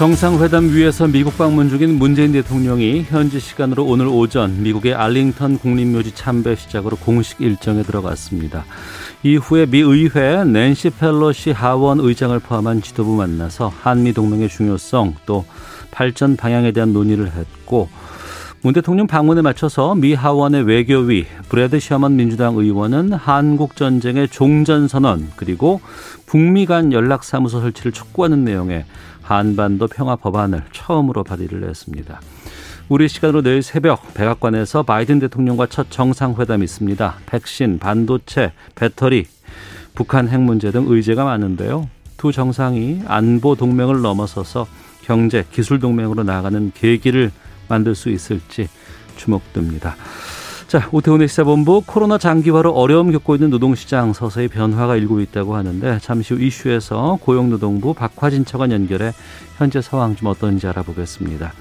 정상회담 위에서 미국 방문 중인 문재인 대통령이 현지 시간으로 오늘 오전 미국의 알링턴 국립묘지 참배 시작으로 공식 일정에 들어갔습니다. 이후에 미 의회 낸시 펠로시 하원 의장을 포함한 지도부 만나서 한미 동맹의 중요성 또 발전 방향에 대한 논의를 했고 문 대통령 방문에 맞춰서 미 하원의 외교위 브래드 셔먼 민주당 의원은 한국 전쟁의 종전 선언 그리고 북미 간 연락 사무소 설치를 촉구하는 내용의 한반도 평화 법안을 처음으로 발의를 했습니다. 우리 시간으로 내일 새벽 백악관에서 바이든 대통령과 첫 정상회담이 있습니다. 백신, 반도체, 배터리, 북한 핵 문제 등 의제가 많은데요. 두 정상이 안보 동맹을 넘어서서 경제, 기술 동맹으로 나아가는 계기를 만들 수 있을지 주목됩니다. 자, 오태훈의 시사본부 코로나 장기화로 어려움 겪고 있는 노동시장 서서히 변화가 일고 있다고 하는데 잠시 후 이슈에서 고용노동부 박화진 차관 연결해 현재 상황 좀 어떤지 알아보겠습니다.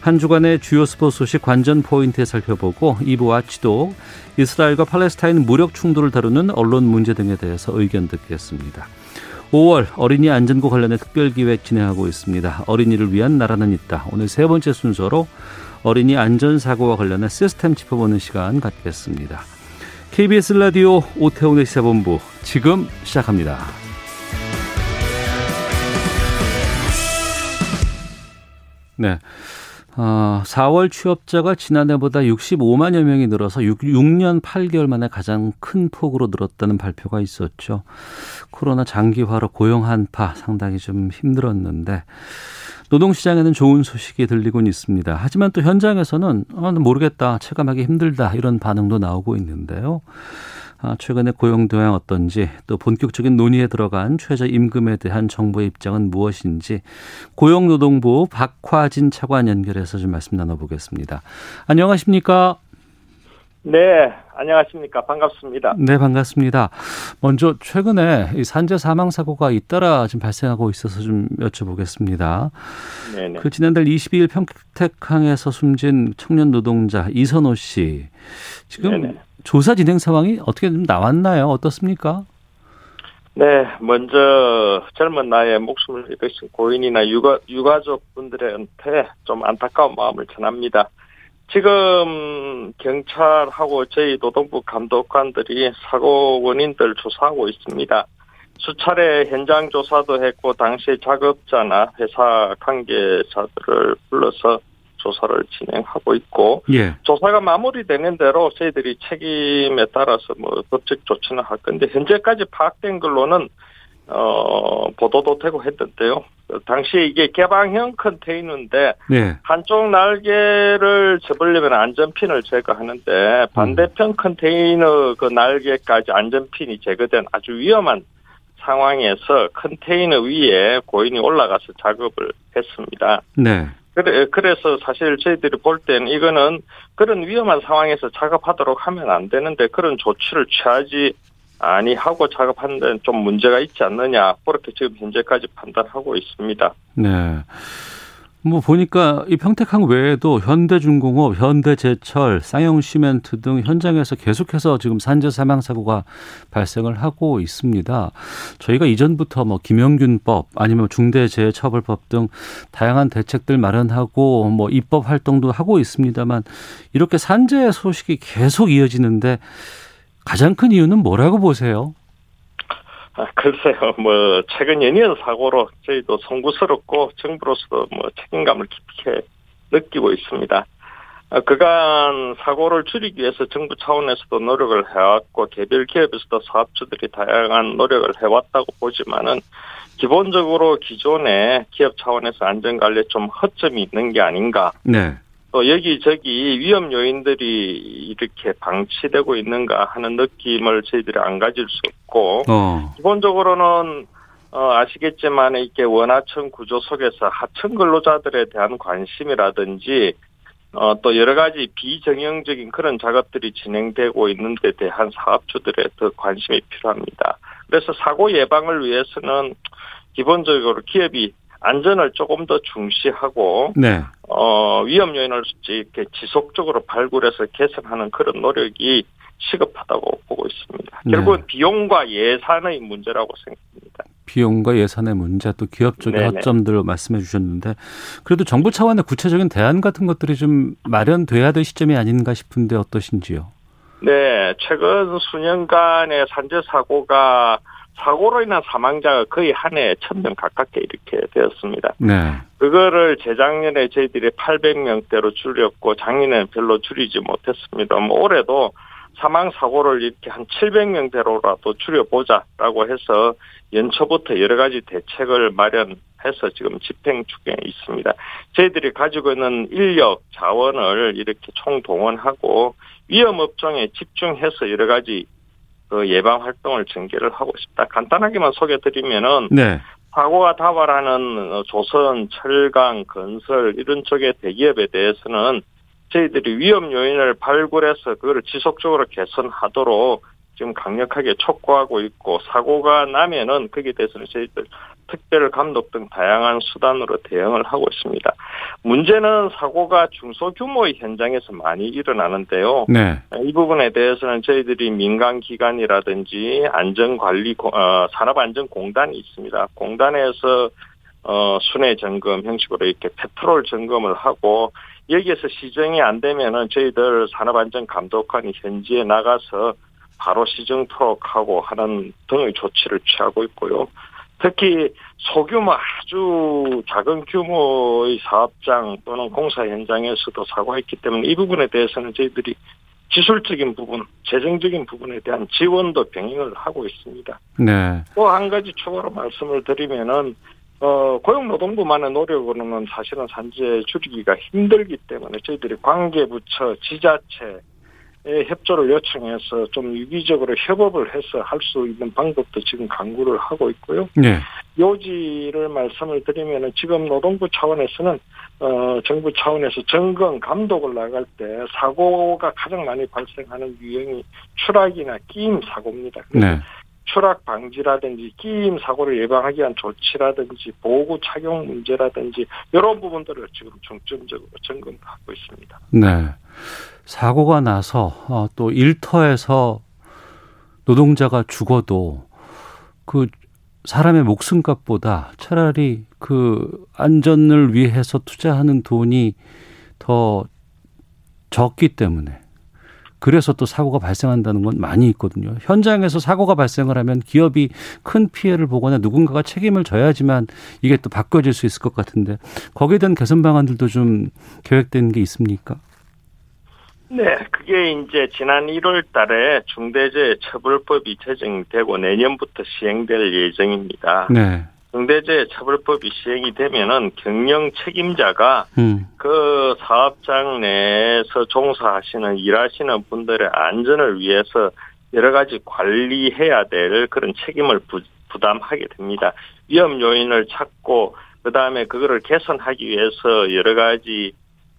한 주간의 주요 스포츠 소식 관전 포인트에 살펴보고 2부와 지도 이스라엘과 팔레스타인 무력 충돌을 다루는 언론 문제 등에 대해서 의견 듣겠습니다. 5월 어린이 안전구 관련해 특별기획 진행하고 있습니다. 어린이를 위한 나라는 있다. 오늘 세 번째 순서로 어린이 안전사고와 관련해 시스템 짚어보는 시간 갖겠습니다. KBS 라디오 오태훈의 시사본부 지금 시작합니다. 네. 어, 4월 취업자가 지난해보다 65만여 명이 늘어서 6, 6년 8개월 만에 가장 큰 폭으로 늘었다는 발표가 있었죠. 코로나 장기화로 고용 한파 상당히 좀 힘들었는데 노동시장에는 좋은 소식이 들리곤 있습니다. 하지만 또 현장에서는 아, 모르겠다, 체감하기 힘들다 이런 반응도 나오고 있는데요. 아, 최근에 고용 동향 어떤지 또 본격적인 논의에 들어간 최저 임금에 대한 정부의 입장은 무엇인지 고용노동부 박화진 차관 연결해서 좀 말씀 나눠보겠습니다. 안녕하십니까? 네, 안녕하십니까. 반갑습니다. 네, 반갑습니다. 먼저 최근에 산재 사망 사고가 잇따라 지금 발생하고 있어서 좀 여쭤보겠습니다. 네네. 그 지난달 22일 평택항에서 숨진 청년 노동자 이선호 씨 지금 네네. 조사 진행 상황이 어떻게 좀 나왔나요? 어떻습니까? 네, 먼저 젊은 나이에 목숨을 잃으신 고인이나 유가, 유가족 분들한테 좀 안타까운 마음을 전합니다. 지금 경찰하고 저희 노동부 감독관들이 사고 원인들 조사하고 있습니다. 수차례 현장 조사도 했고 당시 작업자나 회사 관계자들을 불러서 조사를 진행하고 있고 예. 조사가 마무리되는 대로 저희들이 책임에 따라서 뭐 법적 조치는 할 건데 현재까지 파악된 걸로는 어 보도도 되고 했던데요. 당시 이게 개방형 컨테이너인데 네. 한쪽 날개를 접으려면 안전핀을 제거하는데 반대편 음. 컨테이너 그 날개까지 안전핀이 제거된 아주 위험한 상황에서 컨테이너 위에 고인이 올라가서 작업을 했습니다. 네. 그래, 그래서 사실 저희들이 볼 때는 이거는 그런 위험한 상황에서 작업하도록 하면 안 되는데 그런 조치를 취하지 아니하고 작업하는 데는 좀 문제가 있지 않느냐 그렇게 지금 현재까지 판단하고 있습니다. 네. 뭐 보니까 이 평택항 외에도 현대중공업, 현대제철, 쌍용시멘트 등 현장에서 계속해서 지금 산재 사망 사고가 발생을 하고 있습니다. 저희가 이전부터 뭐 김영균법 아니면 중대재해처벌법 등 다양한 대책들 마련하고 뭐 입법 활동도 하고 있습니다만 이렇게 산재 소식이 계속 이어지는데 가장 큰 이유는 뭐라고 보세요? 아, 글쎄요, 뭐, 최근 연이은 사고로 저희도 송구스럽고 정부로서도 뭐 책임감을 깊게 느끼고 있습니다. 아, 그간 사고를 줄이기 위해서 정부 차원에서도 노력을 해왔고, 개별 기업에서도 사업주들이 다양한 노력을 해왔다고 보지만은, 기본적으로 기존에 기업 차원에서 안전관리에 좀 허점이 있는 게 아닌가. 네. 또 여기저기 위험 요인들이 이렇게 방치되고 있는가 하는 느낌을 저희들이 안 가질 수 없고 어. 기본적으로는 어, 아시겠지만 이렇게 원하청 구조 속에서 하청 근로자들에 대한 관심이라든지 어, 또 여러 가지 비정형적인 그런 작업들이 진행되고 있는 데 대한 사업주들의 더 관심이 필요합니다. 그래서 사고 예방을 위해서는 기본적으로 기업이 안전을 조금 더 중시하고 네. 어, 위험 요인을 이렇게 지속적으로 발굴해서 개선하는 그런 노력이 시급하다고 보고 있습니다. 네. 결국은 비용과 예산의 문제라고 생각합니다. 비용과 예산의 문제 또 기업 쪽의 네네. 허점들 말씀해 주셨는데 그래도 정부 차원의 구체적인 대안 같은 것들이 좀 마련돼야 될 시점이 아닌가 싶은데 어떠신지요? 네, 최근 수년간의 산재 사고가 사고로 인한 사망자가 거의 한 해에 천명 가깝게 이렇게 되었습니다. 네. 그거를 재작년에 저희들이 800명대로 줄였고 작년에는 별로 줄이지 못했습니다. 뭐 올해도 사망 사고를 이렇게 한 700명대로라도 줄여보자라고 해서 연초부터 여러 가지 대책을 마련해서 지금 집행 중에 있습니다. 저희들이 가지고 있는 인력 자원을 이렇게 총동원하고 위험 업종에 집중해서 여러 가지 그 예방 활동을 전개를 하고 싶다. 간단하게만 소개드리면은 네. 사고가 다발하는 어, 조선, 철강, 건설 이런 쪽의 대기업에 대해서는 저희들이 위험 요인을 발굴해서 그걸 지속적으로 개선하도록 지금 강력하게 촉구하고 있고 사고가 나면은 거기에 대해서는 저희들 특별 감독 등 다양한 수단으로 대응을 하고 있습니다. 문제는 사고가 중소규모의 현장에서 많이 일어나는데요. 네. 이 부분에 대해서는 저희들이 민간 기관이라든지 안전관리 어, 산업안전공단이 있습니다. 공단에서 어, 순회 점검 형식으로 이렇게 페트롤 점검을 하고 여기에서 시정이 안 되면은 저희들 산업안전감독관이 현지에 나가서 바로 시정 토록 하고 하는 등의 조치를 취하고 있고요. 특히 소규모 아주 작은 규모의 사업장 또는 공사 현장에서도 사고가 있기 때문에 이 부분에 대해서는 저희들이 기술적인 부분, 재정적인 부분에 대한 지원도 병행을 하고 있습니다. 네. 또 한 가지 추가로 말씀을 드리면은 어, 고용노동부만의 노력으로는 사실은 산재 줄이기가 힘들기 때문에 저희들이 관계부처, 지자체의 협조를 요청해서 좀 유기적으로 협업을 해서 할 수 있는 방법도 지금 강구를 하고 있고요. 네. 요지를 말씀을 드리면은 지금 노동부 차원에서는 어 정부 차원에서 점검 감독을 나갈 때 사고가 가장 많이 발생하는 유형이 추락이나 끼임 사고입니다. 네. 추락 방지라든지 끼임 사고를 예방하기 위한 조치라든지 보호 착용 문제라든지 이런 부분들을 지금 중점적으로 점검하고 있습니다. 네. 사고가 나서 어, 또 일터에서 노동자가 죽어도 그 사람의 목숨값보다 차라리 그 안전을 위해서 투자하는 돈이 더 적기 때문에 그래서 또 사고가 발생한다는 건 많이 있거든요. 현장에서 사고가 발생을 하면 기업이 큰 피해를 보거나 누군가가 책임을 져야지만 이게 또 바꿔질 수 있을 것 같은데 거기에 대한 개선 방안들도 좀 계획된 게 있습니까? 네, 그게 이제 지난 1월 달에 중대재해처벌법이 제정되고 내년부터 시행될 예정입니다. 네. 중대재해처벌법이 시행이 되면은 경영 책임자가 음. 그 사업장 내에서 종사하시는 일하시는 분들의 안전을 위해서 여러 가지 관리해야 될 그런 책임을 부, 부담하게 됩니다. 위험 요인을 찾고 그 다음에 그거를 개선하기 위해서 여러 가지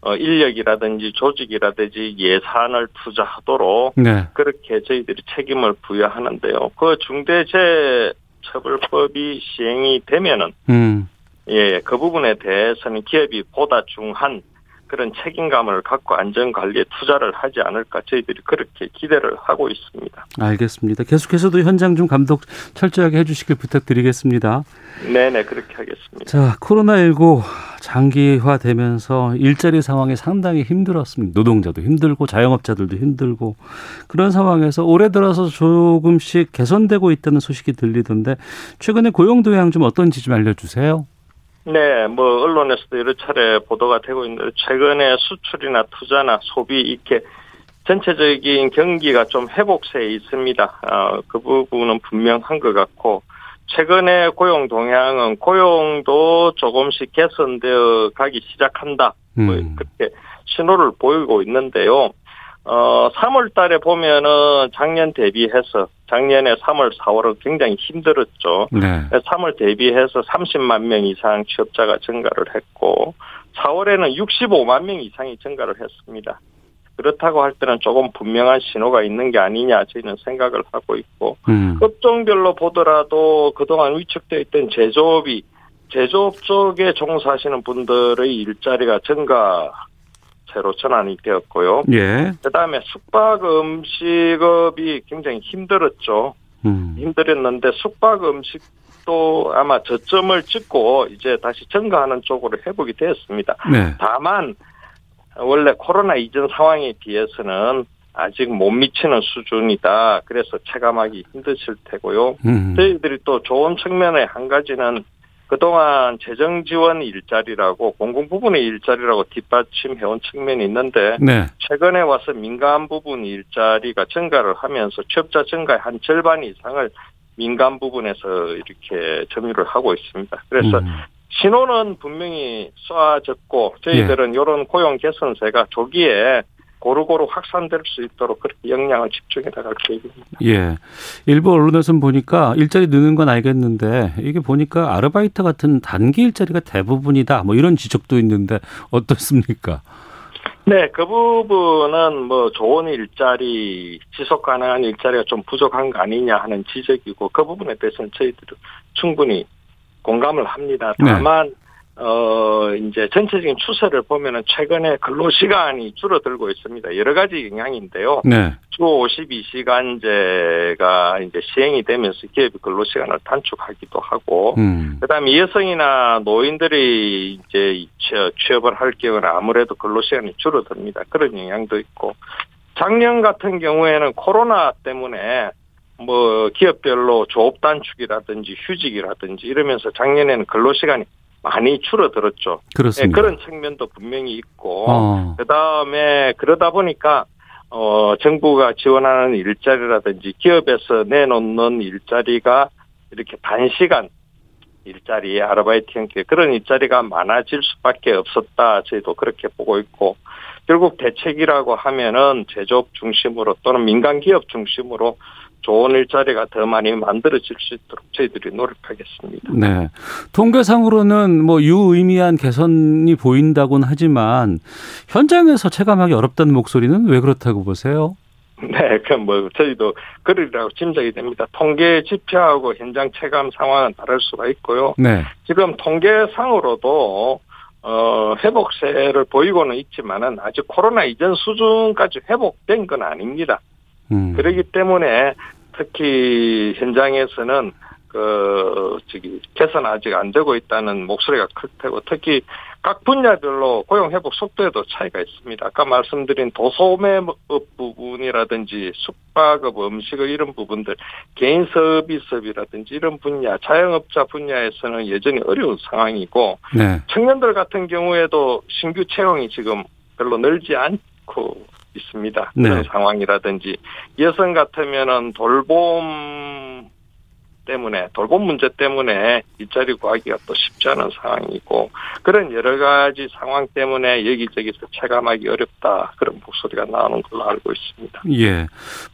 어, 인력이라든지 조직이라든지 예산을 투자하도록 네. 그렇게 저희들이 책임을 부여하는데요. 그 중대재해처벌법이 시행이 되면은 음. 예, 그 부분에 대해서는 기업이 보다 중한 그런 책임감을 갖고 안전관리에 투자를 하지 않을까 저희들이 그렇게 기대를 하고 있습니다. 알겠습니다. 계속해서도 현장 좀 감독 철저하게 해주시길 부탁드리겠습니다. 네네, 그렇게 하겠습니다. 자, 코로나19 장기화되면서 일자리 상황이 상당히 힘들었습니다. 노동자도 힘들고 자영업자들도 힘들고 그런 상황에서 올해 들어서 조금씩 개선되고 있다는 소식이 들리던데 최근에 고용 도양 좀 어떤지 좀 알려주세요. 네, 뭐 언론에서도 여러 차례 보도가 되고 있는데 최근에 수출이나 투자나 소비 이렇게 전체적인 경기가 좀 회복세에 있습니다. 어, 그 부분은 분명한 것 같고 최근에 고용 동향은 고용도 조금씩 개선되어 가기 시작한다. 뭐 음. 그렇게 신호를 보이고 있는데요. 어, 3월 달에 보면은 작년 대비해서 작년에 3월, 4월은 굉장히 힘들었죠. 네. 3월 대비해서 30만 명 이상 취업자가 증가를 했고 4월에는 65만 명 이상이 증가를 했습니다. 그렇다고 할 때는 조금 분명한 신호가 있는 게 아니냐 저희는 생각을 하고 있고 음. 업종별로 보더라도 그동안 위축되어 있던 제조업이 제조업 쪽에 종사하시는 분들의 일자리가 증가 세로 전환이 되었고요. 예. 그다음에 숙박 음식업이 굉장히 힘들었죠. 음. 힘들었는데 숙박 음식도 아마 저점을 찍고 이제 다시 증가하는 쪽으로 회복이 되었습니다. 네. 다만 원래 코로나 이전 상황에 비해서는 아직 못 미치는 수준이다. 그래서 체감하기 힘드실 테고요. 음. 저희들이 또 좋은 측면의 한 가지는 그동안 재정 지원 일자리라고 공공 부분의 일자리라고 뒷받침해온 측면이 있는데 네. 최근에 와서 민간 부분 일자리가 증가를 하면서 취업자 증가의 한 절반 이상을 민간 부분에서 이렇게 점유를 하고 있습니다. 그래서 음. 신호는 분명히 쏘아졌고 저희들은 예. 이런 고용 개선세가 조기에 고루고루 확산될 수 있도록 그렇게 역량을 집중해 나갈 계획입니다. 예. 일부 언론에서는 보니까 일자리 느는 건 알겠는데 이게 보니까 아르바이트 같은 단기 일자리가 대부분이다. 뭐 이런 지적도 있는데 어떻습니까? 네, 그 부분은 뭐 좋은 일자리, 지속 가능한 일자리가 좀 부족한 거 아니냐 하는 지적이고 그 부분에 대해서는 저희들은 충분히 공감을 합니다. 네. 다만 어 이제 전체적인 추세를 보면은 최근에 근로 시간이 줄어들고 있습니다. 여러 가지 영향인데요. 네. 주 52시간제가 이제 시행이 되면서 기업이 근로 시간을 단축하기도 하고 음. 그다음에 여성이나 노인들이 이제 취업- 취업을 할 경우는 아무래도 근로 시간이 줄어듭니다. 그런 영향도 있고 작년 같은 경우에는 코로나 때문에 뭐 기업별로 조업 단축이라든지 휴직이라든지 이러면서 작년에는 근로 시간이 많이 줄어들었죠. 네, 그렇습니다. 그런 측면도 분명히 있고 어. 그다음에 그러다 보니까 어 정부가 지원하는 일자리라든지 기업에서 내놓는 일자리가 이렇게 단시간 일자리 아르바이트 형태 그런 일자리가 많아질 수밖에 없었다 저희도 그렇게 보고 있고 결국 대책이라고 하면은 제조업 중심으로 또는 민간 기업 중심으로 좋은 일자리가 더 많이 만들어질 수 있도록 저희들이 노력하겠습니다. 네. 통계상으로는 뭐 유의미한 개선이 보인다고는 하지만 현장에서 체감하기 어렵다는 목소리는 왜 그렇다고 보세요? 네, 그뭐 저희도 그러리라고 짐작이 됩니다. 통계 지표하고 현장 체감 상황은 다를 수가 있고요. 네. 지금 통계상으로도 어 회복세를 보이고는 있지만은 아직 코로나 이전 수준까지 회복된 건 아닙니다. 음. 그렇기 때문에 특히 현장에서는 그 저기 개선 아직 안 되고 있다는 목소리가 클 테고 특히 각 분야별로 고용 회복 속도에도 차이가 있습니다. 아까 말씀드린 도소매업 부분이라든지 숙박업, 음식업 이런 부분들, 개인 서비스업이라든지 이런 분야, 자영업자 분야에서는 여전히 어려운 상황이고 네. 청년들 같은 경우에도 신규 채용이 지금 별로 늘지 않고 있습니다. 그런 네. 상황이라든지 여성 같으면은 돌봄 때문에 돌봄 문제 때문에 일자리 구하기가 또 쉽지 않은 상황이고 그런 여러 가지 상황 때문에 여기저기서 체감하기 어렵다 그런 목소리가 나오는 걸로 알고 있습니다. 예.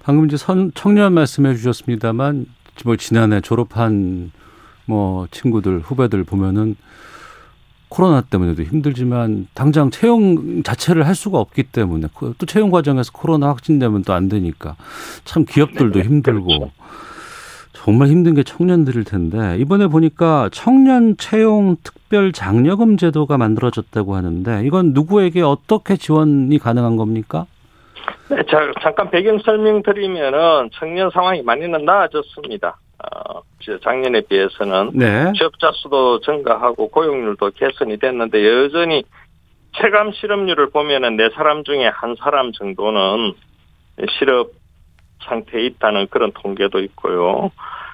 방금 이제 선, 청년 말씀해 주셨습니다만 뭐 지난해 졸업한 뭐 친구들 후배들 보면은 코로나 때문에도 힘들지만 당장 채용 자체를 할 수가 없기 때문에 그또 채용 과정에서 코로나 확진되면 또 안 되니까 참 기업들도 네, 힘들고 그렇죠. 정말 힘든 게 청년들일 텐데 이번에 보니까 청년 채용 특별 장려금 제도가 만들어졌다고 하는데 이건 누구에게 어떻게 지원이 가능한 겁니까? 네, 자, 잠깐 배경 설명 드리면은 청년 상황이 많이는 나아졌습니다. 어, 저 작년에 비해서는 네. 취업자 수도 증가하고 고용률도 개선이 됐는데 여전히 체감 실업률을 보면은 네 사람 중에 한 사람 정도는 실업 상태에 있다는 그런 통계도 있고요.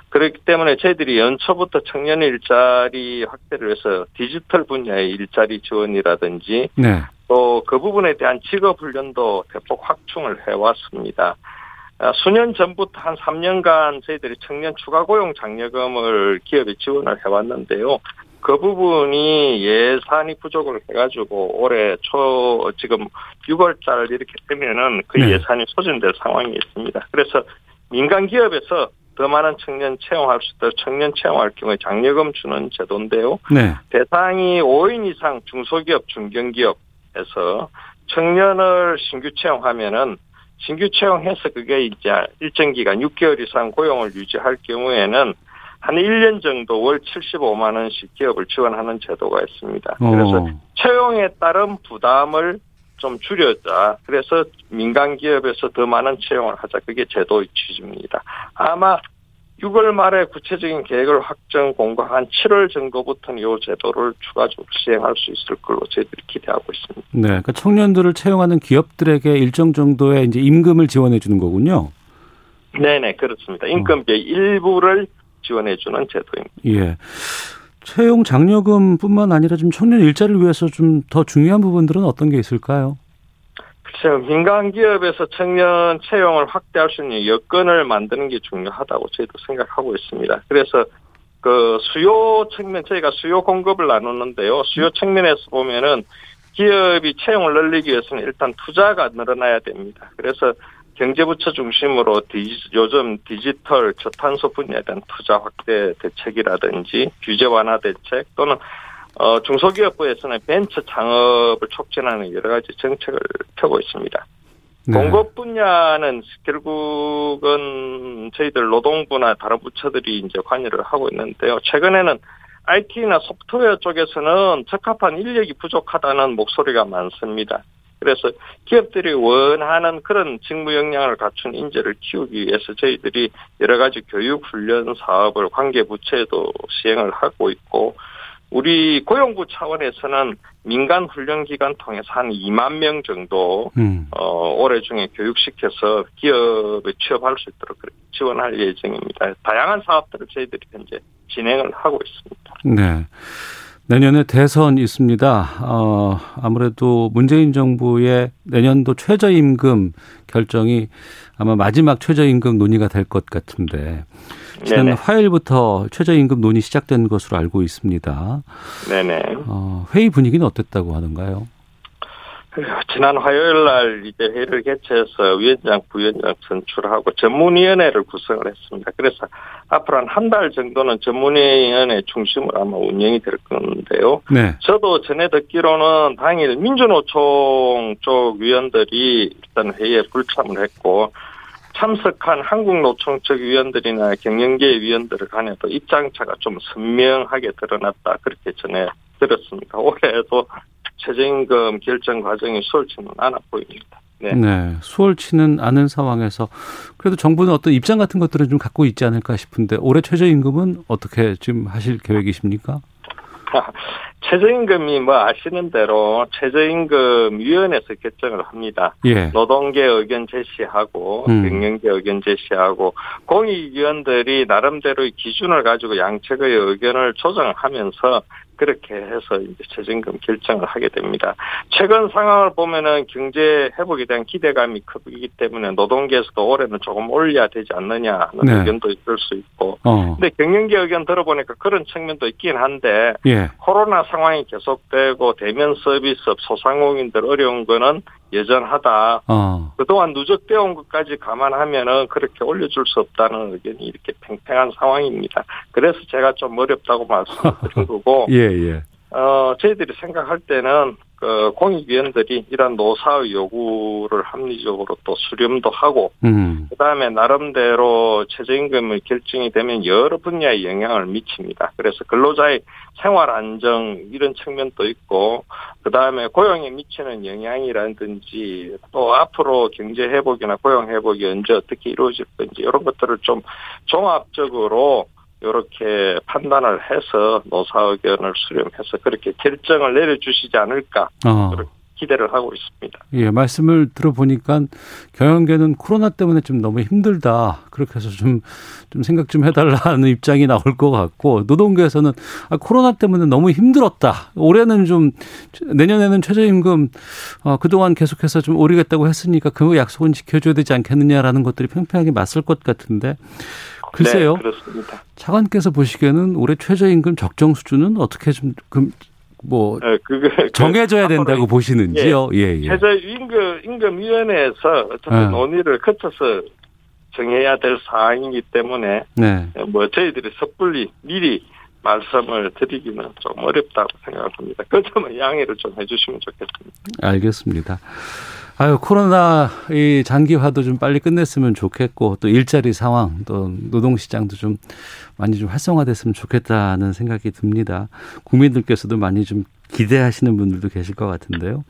그렇기 때문에 저희들이 연초부터 청년 일자리 확대를 위해서 디지털 분야의 일자리 지원이라든지 네. 또그 부분에 대한 직업 훈련도 대폭 확충을 해왔습니다. 아, 수년 전부터 한 3년간 저희들이 청년 추가 고용 장려금을 기업에 지원을 해왔는데요. 그 부분이 예산이 부족을 해가지고 올해 초 지금 6월달 이렇게 되면은 그 네. 예산이 소진될 상황이 있습니다. 그래서 민간 기업에서 더 많은 청년 채용할 수 있도록 청년 채용할 경우에 장려금 주는 제도인데요. 네. 대상이 5인 이상 중소기업, 중견기업에서 청년을 신규 채용하면은 신규 채용해서 그게 이제 일정 기간 6개월 이상 고용을 유지할 경우에는 한 1년 정도 월 75만 원씩 기업을 지원하는 제도가 있습니다. 그래서 어. 채용에 따른 부담을 좀 줄여자. 그래서 민간 기업에서 더 많은 채용을 하자. 그게 제도의 취지입니다. 아마 6월 말에 구체적인 계획을 확정 공고한 7월 정도부터는 이 제도를 추가적으로 시행할 수 있을 걸로 저희들이 기대하고 있습니다. 네, 그러니까 청년들을 채용하는 기업들에게 일정 정도의 이제 임금을 지원해 주는 거군요. 네 네 그렇습니다. 인건비의 일부를 지원해 주는 제도입니다. 예. 채용 장려금뿐만 아니라 좀 청년 일자리를 위해서 좀 더 중요한 부분들은 어떤 게 있을까요? 글쎄요, 민간 기업에서 청년 채용을 확대할 수 있는 여건을 만드는 게 중요하다고 저희도 생각하고 있습니다. 그래서 그 수요 측면 저희가 수요 공급을 나누는데요. 수요 측면에서 보면은 기업이 채용을 늘리기 위해서는 일단 투자가 늘어나야 됩니다. 그래서 경제부처 중심으로 디지, 요즘 디지털 저탄소 분야에 대한 투자 확대 대책이라든지 규제 완화 대책 또는 어, 중소기업부에서는 벤처 창업을 촉진하는 여러 가지 정책을 펴고 있습니다. 네. 공급 분야는 결국은 저희들 노동부나 다른 부처들이 이제 관여를 하고 있는데요. 최근에는 IT나 소프트웨어 쪽에서는 적합한 인력이 부족하다는 목소리가 많습니다. 그래서 기업들이 원하는 그런 직무 역량을 갖춘 인재를 키우기 위해서 저희들이 여러 가지 교육 훈련 사업을 관계 부처에도 시행을 하고 있고 우리 고용부 차원에서는 민간 훈련 기관 통해서 한 2만 명 정도 음. 어, 올해 중에 교육시켜서 기업에 취업할 수 있도록 지원할 예정입니다. 다양한 사업들을 저희들이 현재 진행을 하고 있습니다. 네. 내년에 대선 있습니다. 어, 아무래도 문재인 정부의 내년도 최저임금 결정이 아마 마지막 최저임금 논의가 될 것 같은데 지난. 화요일부터 최저임금 논의 시작된 것으로 알고 있습니다. 네네. 어, 회의 분위기는 어땠다고 하는가요? 지난 화요일 날 이제 회의를 개최해서 위원장, 부위원장 선출하고 전문위원회를 구성을 했습니다. 그래서 앞으로 한 한 달 정도는 전문위원회 중심으로 아마 운영이 될 건데요. 네. 저도 전에 듣기로는 당일 민주노총 쪽 위원들이 일단 회의에 불참을 했고 참석한 한국노총 쪽 위원들이나 경영계 위원들을 간에도 입장차가 좀 선명하게 드러났다 그렇게 전해 들었습니다. 올해도 최저임금 결정 과정이 수월치는 않아 보입니다. 네. 네. 수월치는 않은 상황에서 그래도 정부는 어떤 입장 같은 것들은 좀 갖고 있지 않을까 싶은데 올해 최저임금은 어떻게 지금 하실 계획이십니까? 최저임금이 뭐 아시는 대로 최저임금 위원회에서 결정을 합니다. 예. 노동계 의견 제시하고 음. 경영계 의견 제시하고 공익위원들이 나름대로의 기준을 가지고 양측의 의견을 조정하면서 그렇게 해서 이제 최저임금 결정을 하게 됩니다. 최근 상황을 보면은 경제 회복에 대한 기대감이 크기 때문에 노동계에서도 올해는 조금 올려야 되지 않느냐 하는 네. 의견도 있을 수 있고 어. 근데 경영계 의견 들어보니까 그런 측면도 있긴 한데 예. 코로나 상황이 계속되고 대면 서비스업 소상공인들 어려운 거는 여전하다. 어. 그동안 누적되어 온 것까지 감안하면은 그렇게 올려줄 수 없다는 의견이 이렇게 팽팽한 상황입니다. 그래서 제가 좀 어렵다고 말씀드린 거고, 예, 예. 어, 저희들이 생각할 때는 그 공익위원들이 이런 노사의 요구를 합리적으로 또 수렴도 하고, 음. 그 다음에 나름대로 최저임금이 결정이 되면 여러 분야에 영향을 미칩니다. 그래서 근로자의 생활 안정 이런 측면도 있고, 그 다음에 고용에 미치는 영향이라든지 또 앞으로 경제 회복이나 고용 회복이 언제 어떻게 이루어질 건지 이런 것들을 좀 종합적으로 이렇게 판단을 해서 노사 의견을 수렴해서 그렇게 결정을 내려주시지 않을까 어. 그렇게 기대를 하고 있습니다. 예, 말씀을 들어보니까 경영계는 코로나 때문에 좀 너무 힘들다. 그렇게 해서 좀, 좀 생각 좀 해달라는 입장이 나올 것 같고, 노동계에서는 아, 코로나 때문에 너무 힘들었다. 올해는 좀, 내년에는 최저임금, 어, 그동안 계속해서 좀 오르겠다고 했으니까 그 약속은 지켜줘야 되지 않겠느냐라는 것들이 팽팽하게 맞설 것 같은데, 글쎄요. 네, 그렇습니다. 차관께서 보시기에는 올해 최저임금 적정 수준은 어떻게 좀, 그, 뭐, 네, 그거 정해져야 앞으로 된다고 보시는지요? 예, 예. 최저 임금 임금위원회에서 어차피 네. 논의를 거쳐서 정해야 될 사항이기 때문에 네. 뭐 저희들이 섣불리 미리 말씀을 드리기는 좀 어렵다고 생각합니다. 그 점은 양해를 좀 해주시면 좋겠습니다. 알겠습니다. 아유 코로나 이 장기화도 좀 빨리 끝냈으면 좋겠고 또 일자리 상황 또 노동 시장도 좀 많이 좀 활성화됐으면 좋겠다는 생각이 듭니다. 국민들께서도 많이 좀 기대하시는 분들도 계실 것 같은데요.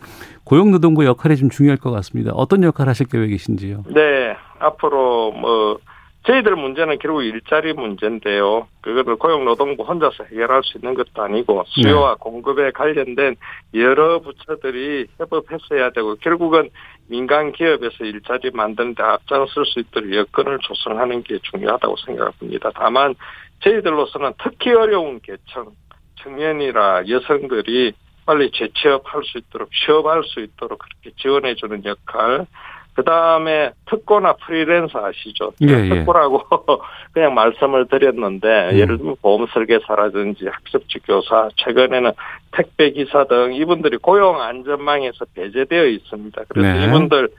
고용노동부 역할이 좀 중요할 것 같습니다. 어떤 역할 하실 계획이신지요? 네, 앞으로 뭐 저희들 문제는 결국 일자리 문제인데요. 그거를 고용노동부 혼자서 해결할 수 있는 것도 아니고 수요와 네. 공급에 관련된 여러 부처들이 협업했어야 되고 결국은 민간 기업에서 일자리 만드는 데 앞장설 수 있도록 여건을 조성하는 게 중요하다고 생각합니다. 다만 저희들로서는 특히 어려운 계층 청년이라 여성들이 빨리 재취업할 수 있도록 취업할 수 있도록 그렇게 지원해주는 역할 그 다음에 특고나 프리랜서 아시죠? 예, 예. 특고라고 그냥 말씀을 드렸는데 음. 예를 들면 보험 설계사라든지 학습지 교사 최근에는 택배 기사 등 이분들이 고용 안전망에서 배제되어 있습니다. 그래서 네. 이분들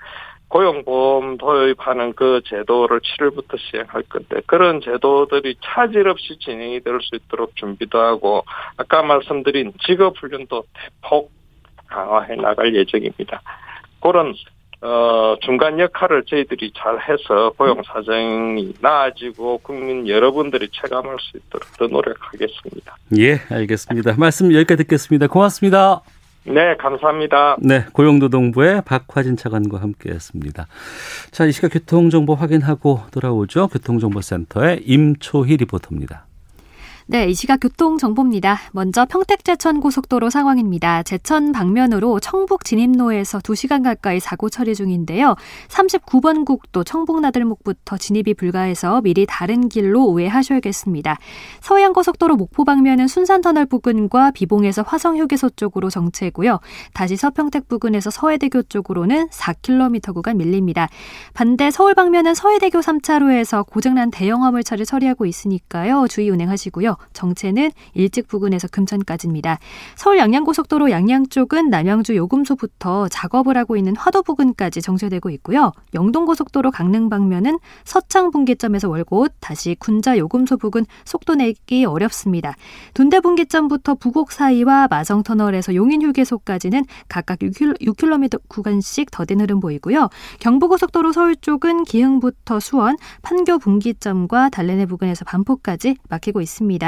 고용보험 도입하는 그 제도를 7월부터 시행할 건데 그런 제도들이 차질 없이 진행이 될 수 있도록 준비도 하고 아까 말씀드린 직업훈련도 대폭 강화해 나갈 예정입니다. 그런 어, 중간 역할을 저희들이 잘 해서 고용 사정이 나아지고 국민 여러분들이 체감할 수 있도록 더 노력하겠습니다. 예, 알겠습니다. 말씀 여기까지 듣겠습니다. 고맙습니다. 네, 감사합니다. 네, 고용노동부의 박화진 차관과 함께 했습니다. 자, 이 시각 교통정보 확인하고 돌아오죠. 교통정보센터의 임초희 리포터입니다. 네, 이 시각 교통 정보입니다. 먼저 평택 제천 고속도로 상황입니다. 제천 방면으로 청북 진입로에서 2시간 가까이 사고 처리 중인데요. 39번 국도 청북 나들목부터 진입이 불가해서 미리 다른 길로 우회하셔야겠습니다. 서해안 고속도로 목포 방면은 순산터널 부근과 비봉에서 화성휴게소 쪽으로 정체고요. 다시 서평택 부근에서 서해대교 쪽으로는 4km 구간 밀립니다. 반대 서울 방면은 서해대교 3차로에서 고장난 대형 화물차를 처리하고 있으니까요. 주의 운행하시고요. 정체는 일찍 부근에서 금천까지입니다. 서울 양양고속도로 양양 쪽은 남양주 요금소부터 작업을 하고 있는 화도 부근까지 정체되고 있고요. 영동고속도로 강릉 방면은 서창 분기점에서 월곶 다시 군자 요금소 부근 속도 내기 어렵습니다. 둔대 분기점부터 부곡 사이와 마성 터널에서 용인 휴게소까지는 각각 6km 구간씩 더딘 흐름 보이고요. 경부고속도로 서울 쪽은 기흥부터 수원, 판교 분기점과 달래내 부근에서 반포까지 막히고 있습니다.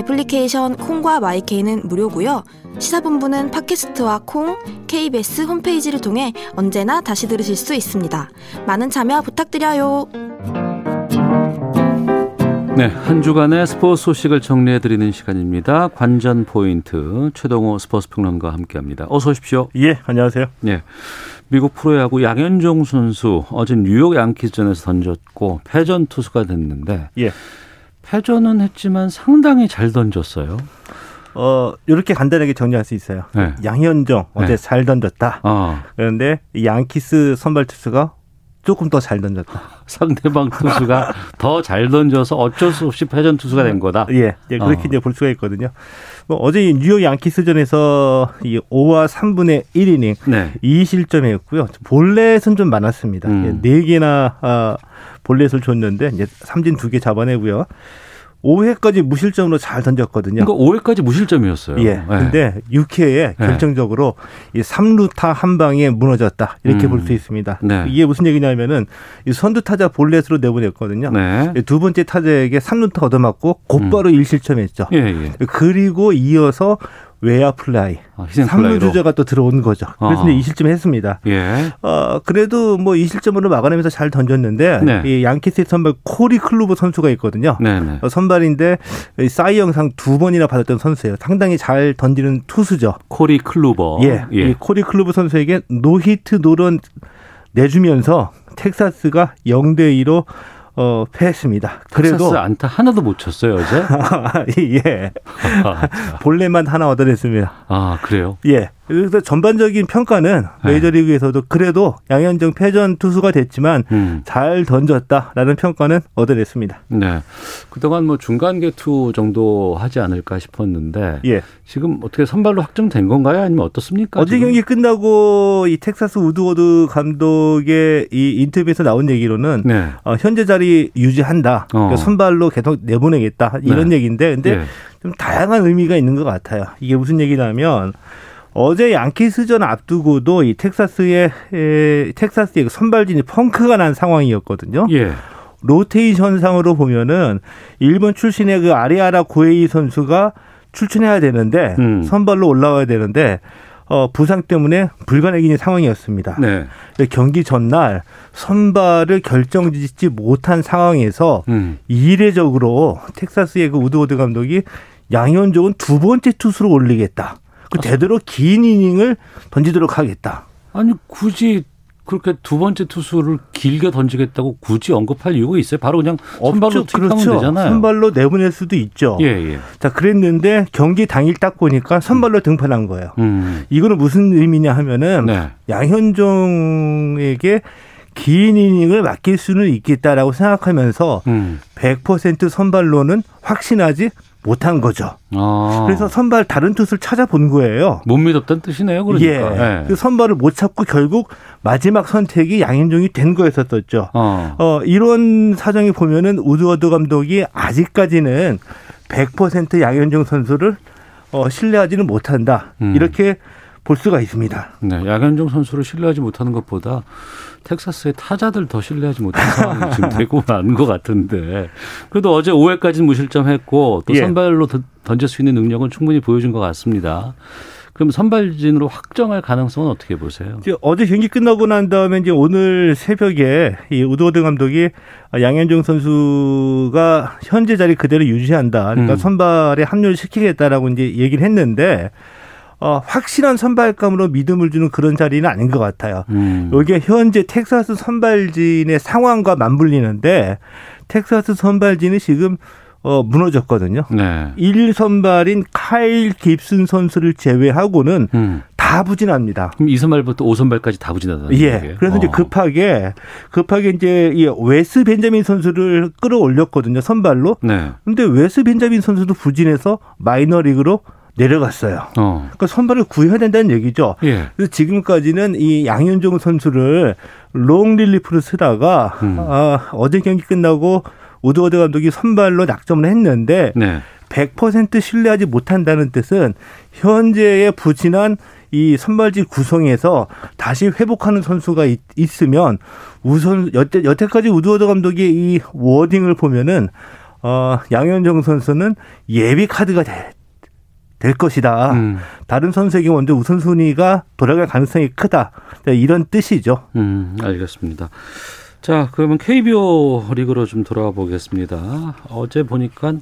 애플리케이션 콩과 마이케이는 무료고요. 시사본부는 팟캐스트와 콩, KBS 홈페이지를 통해 언제나 다시 들으실 수 있습니다. 많은 참여 부탁드려요. 네, 한 주간의 스포츠 소식을 정리해 드리는 시간입니다. 관전 포인트 최동호 스포츠 평론가와 함께합니다. 어서 오십시오. 예, 안녕하세요. 네, 미국 프로야구 양현종 선수 어제 뉴욕 양키즈전에서 던졌고 패전 투수가 됐는데 예. 패전은 했지만 상당히 잘 던졌어요. 어, 이렇게 간단하게 정리할 수 있어요. 네. 양현종 어제 네. 잘 던졌다. 어. 그런데 양키스 선발 투수가 조금 더 잘 던졌다. 상대방 투수가 더 잘 던져서 어쩔 수 없이 패전 투수가 된 거다. 예, 예 그렇게 어. 이제 볼 수가 있거든요. 뭐 어제 뉴욕 양키스전에서 이 5와 3분의 1이닝 네. 2실점했고요. 볼넷은 좀 많았습니다. 음. 4개나 아, 볼넷을 줬는데 이제 삼진 두개 잡아내고요. 5회까지 무실점으로 잘 던졌거든요. 그러니까 5회까지 무실점이었어요. 예. 네. 근데 6회에 결정적으로 이 3루타 한 방에 무너졌다. 이렇게 음. 볼수 있습니다. 네. 이게 무슨 얘기냐면은 이 선두 타자 볼넷으로 내보냈거든요. 네. 두 번째 타자에게 3루타 얻어맞고 곧바로 음. 1실점했죠. 예, 예. 그리고 이어서 외야 플라이. 아, 삼루 주자가 또 들어온 거죠. 그래서 어. 이제 2실점 했습니다. 예. 어, 그래도 뭐 2실점으로 막아내면서 잘 던졌는데 네. 이 양키스의 선발 코리 클루버 선수가 있거든요. 네, 네. 어, 선발인데 사이 영상 두 번이나 받았던 선수예요. 상당히 잘 던지는 투수죠. 코리 클루버. 예. 예. 이 코리 클루버 선수에게 노히트 노런 내주면서 텍사스가 0대 2로 어, 패했습니다. 그래도 안타 하나도 못 쳤어요 어제. 예. 볼넷만 하나 얻어냈습니다. 아 그래요? 예. 그래서 전반적인 평가는 네. 메이저리그에서도 그래도 양현종 패전 투수가 됐지만 음. 잘 던졌다라는 평가는 얻어냈습니다. 네. 그동안 뭐 중간 계투 정도 하지 않을까 싶었는데 예. 지금 어떻게 선발로 확정된 건가요? 아니면 어떻습니까? 어제 지금? 경기 끝나고 이 텍사스 우드워드 감독의 이 인터뷰에서 나온 얘기로는 네. 어, 현재 자리 유지한다. 어. 그러니까 선발로 계속 내보내겠다 이런 네. 얘기인데 근데 예. 좀 다양한 의미가 있는 것 같아요. 이게 무슨 얘기냐면 어제 양키스전 앞두고도 이 텍사스의 에, 텍사스의 그 선발진이 펑크가 난 상황이었거든요. 예. 로테이션상으로 보면은 일본 출신의 그 아리하라 고헤이 선수가 출전해야 되는데 음. 선발로 올라와야 되는데 어, 부상 때문에 불가능인 상황이었습니다. 네. 경기 전날 선발을 결정짓지 못한 상황에서 음. 이례적으로 텍사스의 그 우드워드 감독이 양현종은 두 번째 투수로 올리겠다. 그 되도록 아, 긴 이닝을 던지도록 하겠다. 아니 굳이 그렇게 두 번째 투수를 길게 던지겠다고 굳이 언급할 이유가 있어요? 바로 그냥 선발로 투입하면 그렇죠. 되잖아요. 선발로 내보낼 수도 있죠. 예, 예. 자, 그랬는데 경기 당일 딱 보니까 선발로 음. 등판한 거예요. 음. 이거는 무슨 의미냐 하면은 네. 양현종에게 긴 이닝을 맡길 수는 있겠다라고 생각하면서 음. 100% 선발로는 확신하지 못한 거죠. 아. 그래서 선발 다른 투수를 찾아본 거예요. 못 믿었다는 뜻이네요. 그러니까. 예. 네. 그 선발을 못 찾고 결국 마지막 선택이 양현종이 된 거였었죠. 어. 어 이런 사정이 보면은 우드워드 감독이 아직까지는 100% 양현종 선수를 어, 신뢰하지는 못한다. 음. 이렇게 볼 수가 있습니다. 네, 양현종 선수를 신뢰하지 못하는 것보다 텍사스의 타자들 더 신뢰하지 못한 상황이 지금 되고 만 것 같은데 그래도 어제 5회까지는 무실점했고 또 예. 선발로 던질 수 있는 능력은 충분히 보여준 것 같습니다. 그럼 선발진으로 확정할 가능성은 어떻게 보세요? 어제 경기 끝나고 난 다음에 이제 오늘 새벽에 이 우드워드 감독이 양현종 선수가 현재 자리 그대로 유지한다. 그러니까 음. 선발에 합류를 시키겠다라고 이제 얘기를 했는데 어, 확실한 선발감으로 믿음을 주는 그런 자리는 아닌 것 같아요. 음. 이게 현재 텍사스 선발진의 상황과 맞물리는데 텍사스 선발진이 지금 어, 무너졌거든요. 네. 1 선발인 카일 깁슨 선수를 제외하고는 음. 다 부진합니다. 그럼 2선발부터 5선발까지 다 부진하다는 예. 얘기예요? 그래서 어. 이제 급하게 급하게 이제 이 웨스 벤자민 선수를 끌어올렸거든요. 선발로. 네. 근데 웨스 벤자민 선수도 부진해서 마이너리그로 내려갔어요. 어. 그러니까 선발을 구해야 된다는 얘기죠. 예. 그래서 지금까지는 이 양현종 선수를 롱 릴리프로 쓰다가 음. 아, 어제 경기 끝나고 우드워드 감독이 선발로 낙점을 했는데 네. 100% 신뢰하지 못한다는 뜻은 현재의 부진한 이 선발진 구성에서 다시 회복하는 선수가 있, 으면 우선 여태, 여태까지 우드워드 감독의 이 wording을 보면은 어, 양현종 선수는 예비 카드가 돼, 될 것이다. 음. 다른 선수에게 먼저 우선순위가 돌아갈 가능성이 크다. 이런 뜻이죠. 음, 알겠습니다. 자, 그러면 KBO 리그로 좀 돌아가 보겠습니다. 어제 보니까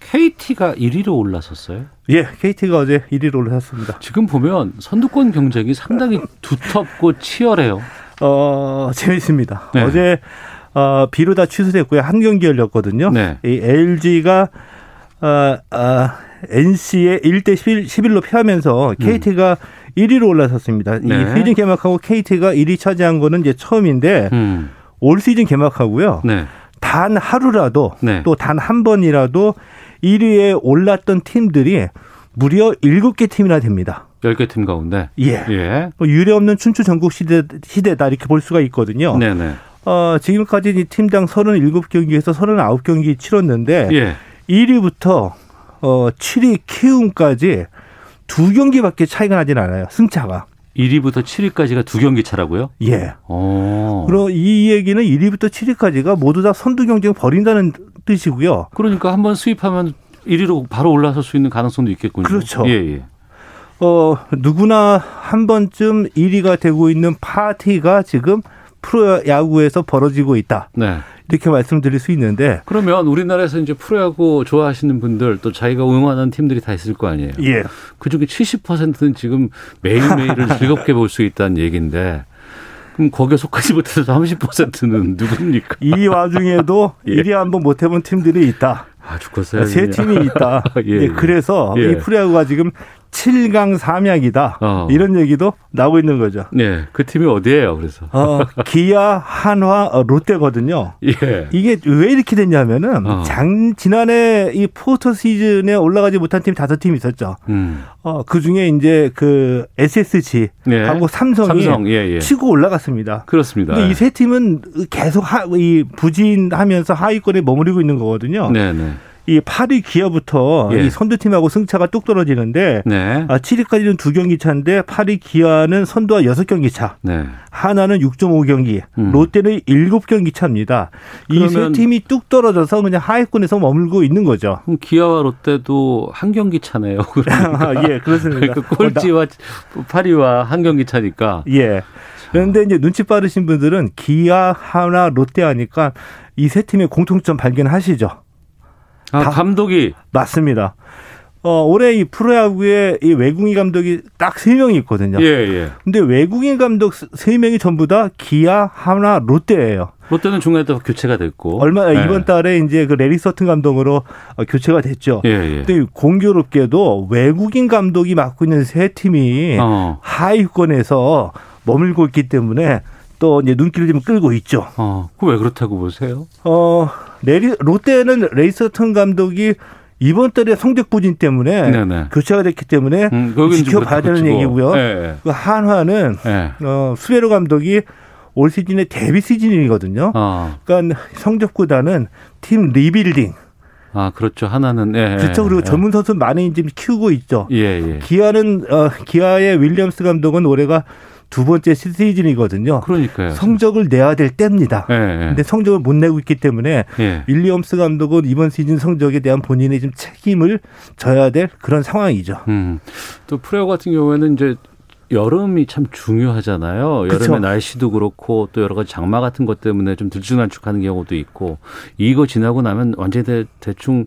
KT가 1위로 올라섰어요. 예, KT가 어제 1위로 올라섰습니다. 지금 보면 선두권 경쟁이 상당히 두텁고 치열해요. 어, 재밌습니다. 네. 어제 어, 비로 다 취소됐고요. 한 경기 열렸거든요. 네. 이 LG가 어, 어, NC에 1대 11, 로 패하면서 KT가 음. 1위로 올라섰습니다. 네. 이 시즌 개막하고 KT가 1위 차지한 거는 이제 처음인데 음. 올 시즌 개막하고요. 네. 단 하루라도 네. 또단 한 번이라도 1위에 올랐던 팀들이 무려 7개 팀이나 됩니다. 10개 팀 가운데? 예. 예. 뭐 유례 없는 춘추 전국 시대, 시대다 이렇게 볼 수가 있거든요. 네네. 어, 지금까지 이 팀당 37경기에서 39경기 치렀는데 예. 1위부터 어 7위 키움까지 두 경기밖에 차이가 나진 않아요. 승차가. 1위부터 7위까지가 두 경기 차라고요? 예. 오. 그럼 이 얘기는 1위부터 7위까지가 모두 다 선두 경쟁 벌인다는 뜻이고요. 그러니까 한번 수입하면 1위로 바로 올라설 수 있는 가능성도 있겠군요. 그렇죠. 예, 예. 어, 누구나 한 번쯤 1위가 되고 있는 파티가 지금 프로야구에서 벌어지고 있다. 네. 이렇게 말씀드릴 수 있는데 그러면 우리나라에서 이제 프로야구 좋아하시는 분들 또 자기가 응원하는 팀들이 다 있을 거 아니에요. 예. 그중에 70%는 지금 매일매일을 즐겁게 볼 수 있다는 얘기인데 그럼 거기에 속하지 못해서 30%는 누굽니까? 이 와중에도 예. 1위 한번 못 해본 팀들이 있다. 아, 죽었어요. 세 팀이 있다. 예, 예. 그래서 예. 이 프로야구가 지금 7강 삼약이다. 어. 이런 얘기도 나오고 있는 거죠. 네. 그 팀이 어디예요, 그래서? 어, 기아, 한화, 어, 롯데거든요. 예. 이게 왜 이렇게 됐냐면은, 어. 장, 지난해 이 포스터 시즌에 올라가지 못한 팀 다섯 팀 있었죠. 음. 어, 그 중에 이제 그 SSG 네. 하고 삼성이 삼성, 예, 예. 치고 올라갔습니다. 그렇습니다. 근데 이 세 팀은 계속 하, 이 부진하면서 하위권에 머무르고 있는 거거든요. 네, 네. 이 8위 기아부터 예. 이 선두팀하고 승차가 뚝 떨어지는데 네. 아, 7위까지는 두 경기 차인데 8위 기아는 선두와 6경기 차. 네. 하나는 6.5경기, 음. 롯데는 7경기 차입니다. 이 세 팀이 뚝 떨어져서 그냥 하위권에서 머물고 있는 거죠. 그럼 기아와 롯데도 한 경기 차네요. 아, 예, 그렇습니다. 그러니까 꼴찌와 8위와 한 경기 차니까. 예. 그런데 이제 눈치 빠르신 분들은 기아, 하나, 롯데 하니까 이 세 팀의 공통점 발견하시죠. 아, 감독이 맞습니다. 어, 올해 이 프로야구에 이 외국인 감독이 딱 세 명이 있거든요. 예, 예. 근데 외국인 감독 세 명이 전부 다 기아, 한화, 롯데예요. 롯데는 중간에 또 교체가 됐고. 얼마 예. 이번 달에 이제 그 래리 서튼 감독으로 어, 교체가 됐죠. 예, 예. 근데 공교롭게도 외국인 감독이 맡고 있는 세 팀이 어. 하위권에서 머물고 있기 때문에 또 이제 눈길을 좀 끌고 있죠. 어, 그 왜 그렇다고 보세요? 어, 레리, 롯데는 래리 서튼 감독이 이번 달에 성적 부진 때문에 네네. 교체가 됐기 때문에 음, 지켜봐야 되는 얘기고요. 네. 그 한화는 네. 어, 수베로 감독이 올 시즌의 데뷔 시즌이거든요. 어. 그러니까 성적보다는 팀 리빌딩. 아 그렇죠. 한화는 예, 그렇죠. 그리고 예. 젊은 선수 많이 지금 키우고 있죠. 예, 예. 기아는 어, 기아의 윌리엄스 감독은 올해가 두 번째 시즌이거든요. 그러니까요. 성적을 내야 될 때입니다. 네, 네. 근데 성적을 못 내고 있기 때문에 네. 윌리엄스 감독은 이번 시즌 성적에 대한 본인의 좀 책임을 져야 될 그런 상황이죠. 음. 또 프레어 같은 경우에는 이제 여름이 참 중요하잖아요. 여름에 그쵸. 날씨도 그렇고 또 여러 가지 장마 같은 것 때문에 좀 들쭉날쭉하는 경우도 있고 이거 지나고 나면 완전히 대, 충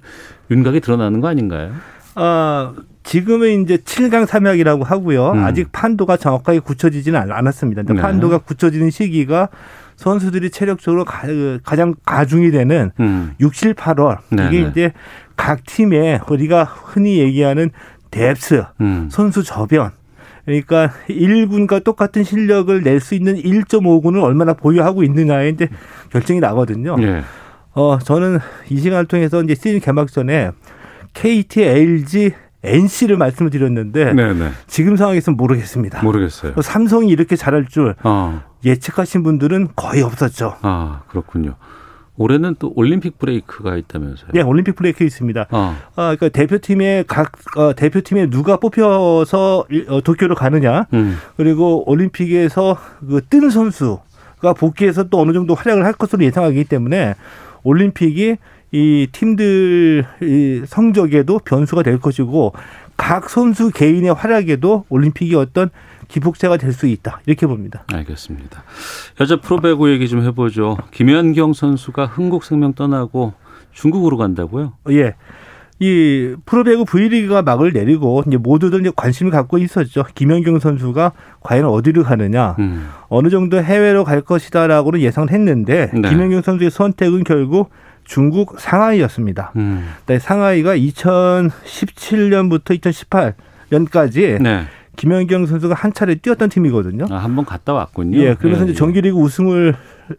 윤곽이 드러나는 거 아닌가요? 아 지금은 이제 7강 삼약이라고 하고요. 음. 아직 판도가 정확하게 굳혀지지는 않았습니다. 네. 판도가 굳혀지는 시기가 선수들이 체력적으로 그 가장 가중이 되는 음. 6, 7, 8월. 네 이게 이제 각 팀의 우리가 흔히 얘기하는 뎁스, 음. 선수 저변. 그러니까 1군과 똑같은 실력을 낼 수 있는 1.5군을 얼마나 보유하고 있느냐에 이제 결정이 나거든요. 네. 어, 저는 이 시간을 통해서 이제 시즌 개막 전에 KT, LG, NC를 말씀을 드렸는데 네네. 지금 상황에서는 모르겠습니다. 모르겠어요. 삼성이 이렇게 잘할 줄 어. 예측하신 분들은 거의 없었죠. 아 그렇군요. 올해는 또 올림픽 브레이크가 있다면서요? 네, 올림픽 브레이크 있습니다. 어. 아, 그러니까 대표팀에 각 어, 대표팀에 누가 뽑혀서 어, 도쿄로 가느냐, 음. 그리고 올림픽에서 그뜬 선수가 복귀해서 또 어느 정도 활약을 할 것으로 예상하기 때문에 올림픽이 이 팀들 이 성적에도 변수가 될 것이고 각 선수 개인의 활약에도 올림픽이 어떤 기폭제가 될 수 있다 이렇게 봅니다. 알겠습니다. 여자 프로배구 얘기 좀 해보죠. 김연경 선수가 흥국생명 떠나고 중국으로 간다고요? 예. 이 프로배구 V리그가 막을 내리고 이제 모두들 이제 관심을 갖고 있었죠. 김연경 선수가 과연 어디로 가느냐, 음. 어느 정도 해외로 갈 것이다라고는 예상을 했는데 네. 김연경 선수의 선택은 결국 중국 상하이였습니다. 음. 네, 상하이가 2017년부터 2018년까지 네. 김연경 선수가 한 차례 뛰었던 팀이거든요. 아, 한번 갔다 왔군요. 예, 그러면서 예, 이제 정규리그 우승을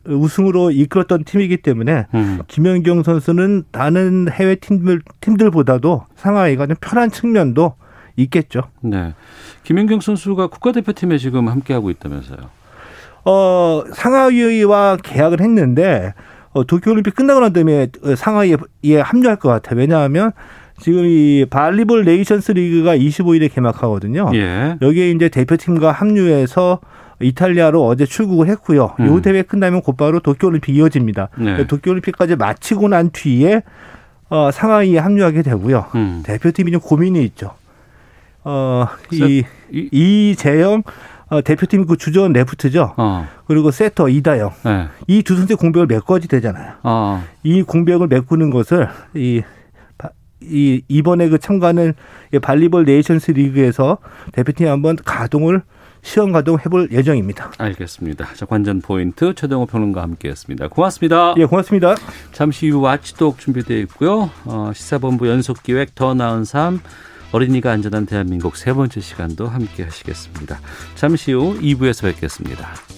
우승으로 이끌었던 팀이기 때문에 음. 김연경 선수는 다른 해외 팀들 팀들보다도 상하이가 좀 편한 측면도 있겠죠. 네. 김연경 선수가 국가대표팀에 지금 함께하고 있다면서요. 어, 상하이와 계약을 했는데 어, 도쿄올림픽 끝나고 난 다음에 상하이에 합류할 것 같아요. 왜냐하면 지금 이 발리볼 네이션스 리그가 25일에 개막하거든요. 예. 여기에 이제 대표팀과 합류해서 이탈리아로 어제 출국을 했고요. 음. 요 대회 끝나면 곧바로 도쿄올림픽 이어집니다. 네. 도쿄올림픽까지 마치고 난 뒤에 어, 상하이에 합류하게 되고요. 음. 대표팀이 좀 고민이 있죠. 어, 이, 이재영 어, 대표팀 그 주전 레프트죠. 어. 그리고 세터 이다영. 네. 이두 선수의 공백을 메꿔야 되잖아요. 어. 이 공백을 메꾸는 것을 이, 이 이번에 그 참가하는 발리볼 네이션스 리그에서 대표팀이 한번 가동을 시험 가동 해볼 예정입니다. 알겠습니다. 자, 관전 포인트 최동호 평론가 함께했습니다. 고맙습니다. 예, 고맙습니다. 잠시 후 와치독 준비되어 있고요. 어, 시사본부 연속 기획 더 나은 삶 어린이가 안전한 대한민국 세 번째 시간도 함께 하시겠습니다. 잠시 후 2부에서 뵙겠습니다.